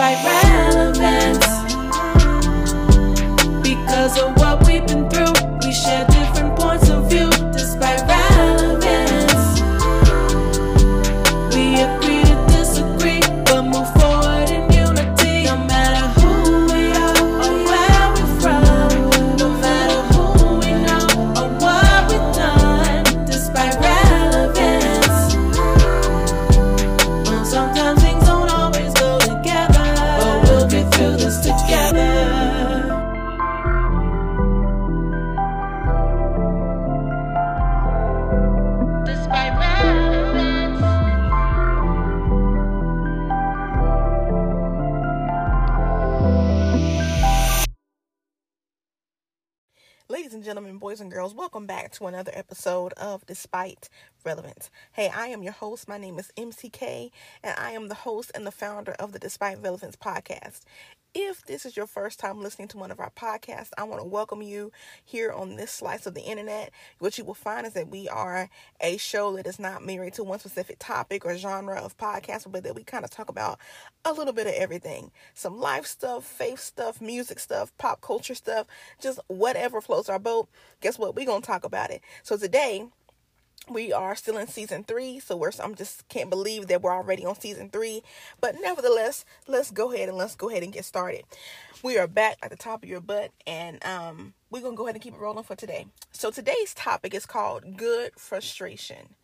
despite relevance. Ladies and gentlemen, boys and girls, welcome back to another episode of Despite Relevance. Hey, I am your host. My name is MCK, and I am the host and the founder of the Despite Relevance podcast. If this is your first time listening to one of our podcasts, I want to welcome you here on this slice of the internet. What you will find is that we are a show that is not married to one specific topic or genre of podcast, but that we kind of talk about a little bit of everything some life stuff, faith stuff, music stuff, pop culture stuff, just whatever floats our boat. Guess what? We're going to talk about it. So today, we are still in season three, so we're I'm just can't believe that we're already on season three. But nevertheless, let's go ahead and let's go ahead and get started. We are back at the top of your butt, and um, we're gonna go ahead and keep it rolling for today. So today's topic is called good frustration.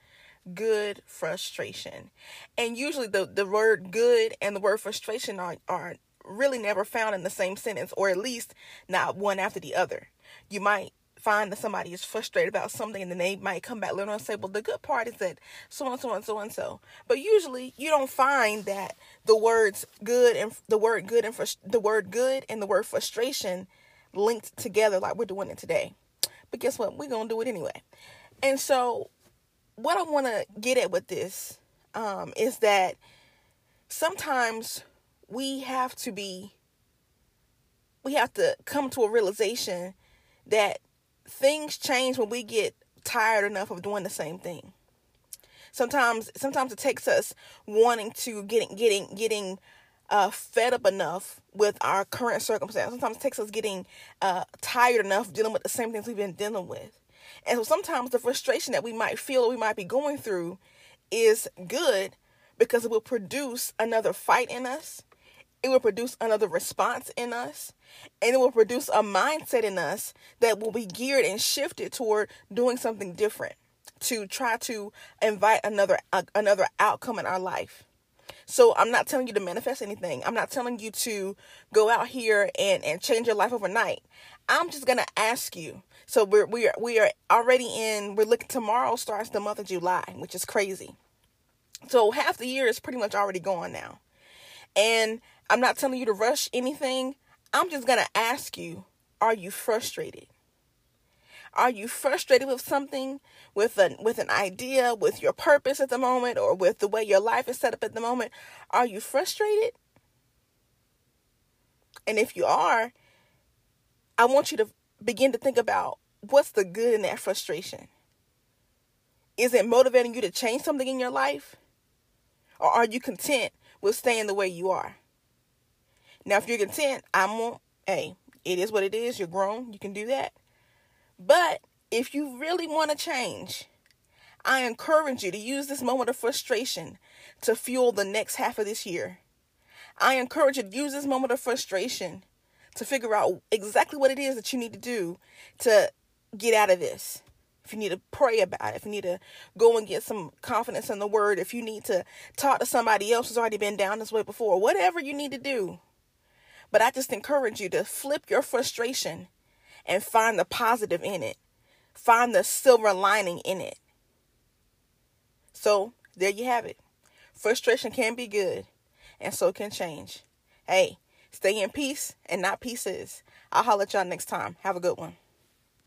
Good frustration, and usually the the word good and the word frustration are are really never found in the same sentence, or at least not one after the other. You might find that somebody is frustrated about something and then they might come back later and say, well, the good part is that so and so and so and so. But usually you don't find that the words good and the word good and the word good and the word frustration linked together like we're doing it today. But guess what? We're going to do it anyway. And so what I want to get at with this um, is that sometimes we have to be, we have to come to a realization that things change when we get tired enough of doing the same thing. Sometimes, sometimes it takes us wanting to getting, getting, getting uh, fed up enough with our current circumstance. Sometimes it takes us getting uh, tired enough dealing with the same things we've been dealing with. And so sometimes the frustration that we might feel or we might be going through is good because it will produce another fight in us. It will produce another response in us. And it will produce a mindset in us that will be geared and shifted toward doing something different to try to invite another uh, another outcome in our life. So I'm not telling you to manifest anything. I'm not telling you to go out here and, and change your life overnight. I'm just gonna ask you. So we're we are we are already in we're looking tomorrow starts the month of July, which is crazy. So half the year is pretty much already gone now. And I'm not telling you to rush anything. I'm just gonna ask you, are you frustrated? Are you frustrated with something, with an with an idea, with your purpose at the moment, or with the way your life is set up at the moment? Are you frustrated? And if you are, I want you to begin to think about what's the good in that frustration. Is it motivating you to change something in your life? Or are you content with staying the way you are? Now, if you're content, I'm on, hey, it is what it is. You're grown. You can do that. But if you really want to change, I encourage you to use this moment of frustration to fuel the next half of this year. I encourage you to use this moment of frustration to figure out exactly what it is that you need to do to get out of this. If you need to pray about it, if you need to go and get some confidence in the word, if you need to talk to somebody else who's already been down this way before, whatever you need to do. But I just encourage you to flip your frustration and find the positive in it. Find the silver lining in it. So, there you have it. Frustration can be good, and so can change. Hey, stay in peace and not pieces. I'll holler at y'all next time. Have a good one.